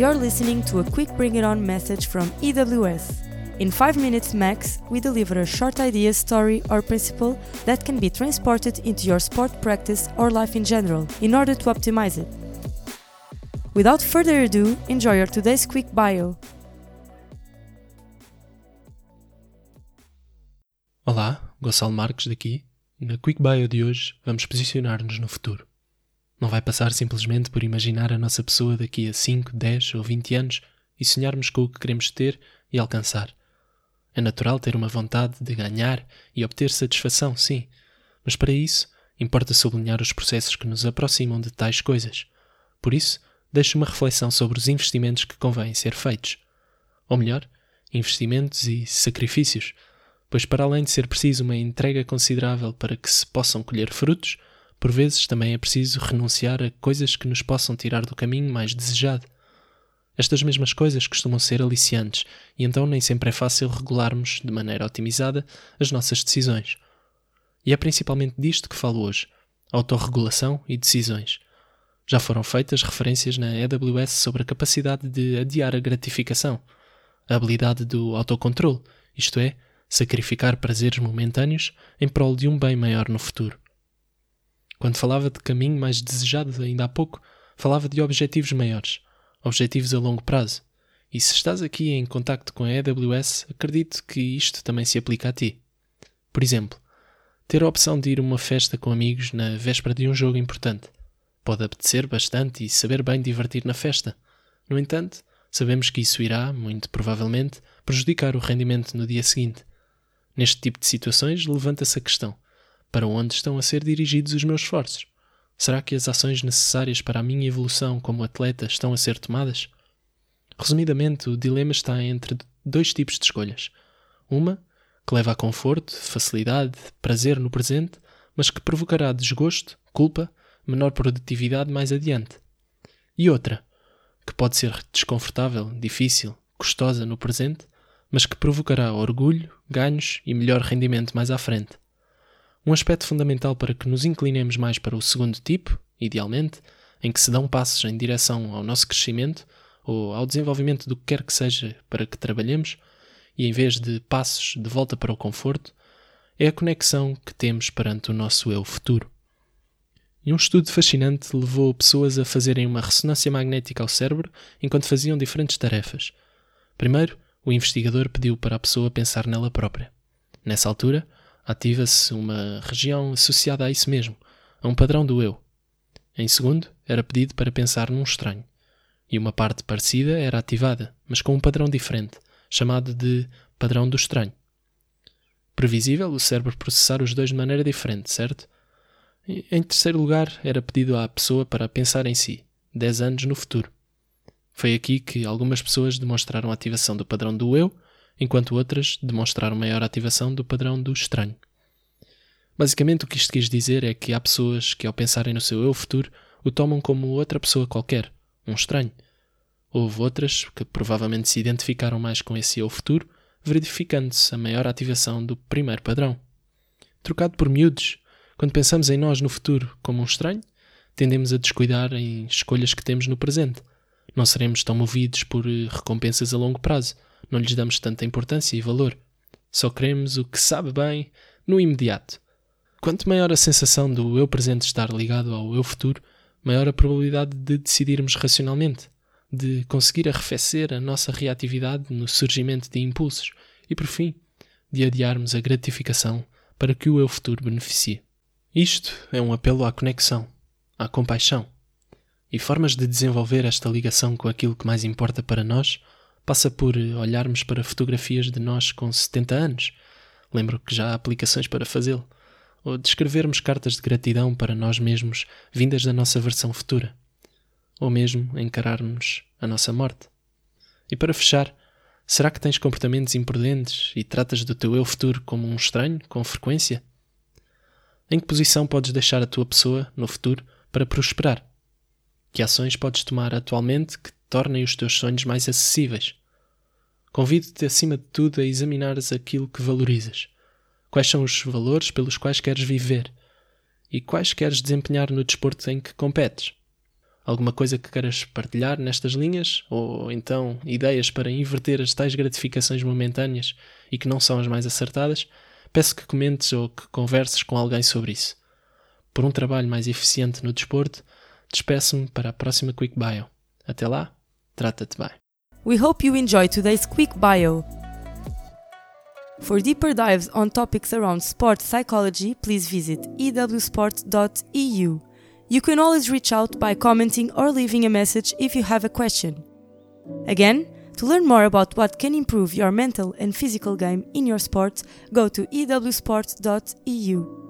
You're listening to a quick bring it on message from EWS. In 5 minutes max, we deliver a short idea, story, or principle that can be transported into your sport practice or life in general in order to optimize it. Without further ado, enjoy your today's quick bio. Olá, Gonçalo Marques daqui. Na Quick Bio de hoje vamos posicionar-nos no futuro. Não vai passar simplesmente por imaginar a nossa pessoa daqui a 5, 10 ou 20 anos e sonharmos com o que queremos ter e alcançar. É natural ter uma vontade de ganhar e obter satisfação, sim, mas para isso importa sublinhar os processos que nos aproximam de tais coisas. Por isso, deixo uma reflexão sobre os investimentos que convêm ser feitos. Ou melhor, investimentos e sacrifícios, pois para além de ser preciso uma entrega considerável para que se possam colher frutos, por vezes também é preciso renunciar a coisas que nos possam tirar do caminho mais desejado. Estas mesmas coisas costumam ser aliciantes e então nem sempre é fácil regularmos de maneira otimizada as nossas decisões. E é principalmente disto que falo hoje: autorregulação e decisões. Já foram feitas referências na AWS sobre a capacidade de adiar a gratificação, a habilidade do autocontrole, isto é, sacrificar prazeres momentâneos em prol de um bem maior no futuro. Quando falava de caminho mais desejado ainda há pouco, falava de objetivos maiores, objetivos a longo prazo. E se estás aqui em contacto com a AWS, acredito que isto também se aplica a ti. Por exemplo, ter a opção de ir a uma festa com amigos na véspera de um jogo importante. Pode apetecer bastante e saber bem divertir na festa. No entanto, sabemos que isso irá, muito provavelmente, prejudicar o rendimento no dia seguinte. Neste tipo de situações, levanta-se a questão: para onde estão a ser dirigidos os meus esforços? Será que as ações necessárias para a minha evolução como atleta estão a ser tomadas? Resumidamente, o dilema está entre dois tipos de escolhas. Uma, que leva a conforto, facilidade, prazer no presente, mas que provocará desgosto, culpa, menor produtividade mais adiante. E outra, que pode ser desconfortável, difícil, custosa no presente, mas que provocará orgulho, ganhos e melhor rendimento mais à frente. Um aspecto fundamental para que nos inclinemos mais para o segundo tipo, idealmente, em que se dão passos em direção ao nosso crescimento ou ao desenvolvimento do que quer que seja para que trabalhemos, e em vez de passos de volta para o conforto, é a conexão que temos perante o nosso eu futuro. E um estudo fascinante levou pessoas a fazerem uma ressonância magnética ao cérebro enquanto faziam diferentes tarefas. Primeiro, o investigador pediu para a pessoa pensar nela própria. Nessa altura, ativa-se uma região associada a isso mesmo, a um padrão do eu. Em segundo, era pedido para pensar num estranho. E uma parte parecida era ativada, mas com um padrão diferente, chamado de padrão do estranho. Previsível o cérebro processar os dois de maneira diferente, certo? Em terceiro lugar, era pedido à pessoa para pensar em si, 10 anos no futuro. Foi aqui que algumas pessoas demonstraram a ativação do padrão do eu enquanto outras demonstraram maior ativação do padrão do estranho. Basicamente, o que isto quis dizer é que há pessoas que, ao pensarem no seu eu futuro, o tomam como outra pessoa qualquer, um estranho. Houve outras que provavelmente se identificaram mais com esse eu futuro, verificando-se a maior ativação do primeiro padrão. Trocado por miúdos, quando pensamos em nós no futuro como um estranho, tendemos a descuidar em escolhas que temos no presente. Não seremos tão movidos por eh, recompensas a longo prazo, não lhes damos tanta importância e valor. Só queremos o que sabe bem no imediato. Quanto maior a sensação do eu presente estar ligado ao eu futuro, maior a probabilidade de decidirmos racionalmente, de conseguir arrefecer a nossa reatividade no surgimento de impulsos e, por fim, de adiarmos a gratificação para que o eu futuro beneficie. Isto é um apelo à conexão, à compaixão. E formas de desenvolver esta ligação com aquilo que mais importa para nós passa por olharmos para fotografias de nós com 70 anos. Lembro que já há aplicações para fazê-lo. Ou de escrevermos cartas de gratidão para nós mesmos, vindas da nossa versão futura. Ou mesmo encararmos a nossa morte. E para fechar, será que tens comportamentos imprudentes e tratas do teu eu futuro como um estranho, com frequência? Em que posição podes deixar a tua pessoa, no futuro, para prosperar? Que ações podes tomar atualmente que tornem os teus sonhos mais acessíveis. Convido-te, acima de tudo, a examinares aquilo que valorizas. Quais são os valores pelos quais queres viver? E quais queres desempenhar no desporto em que competes? Alguma coisa que queiras partilhar nestas linhas? Ou então ideias para inverter as tais gratificações momentâneas e que não são as mais acertadas? Peço que comentes ou que converses com alguém sobre isso. Por um trabalho mais eficiente no desporto, despeço-me para a próxima Quick Bio. Até lá, We hope you enjoyed today's quick bio. For deeper dives on topics around sports psychology, please visit ewsport.eu. You can always reach out by commenting or leaving a message if you have a question. Again, to learn more about what can improve your mental and physical game in your sport, go to ewsport.eu.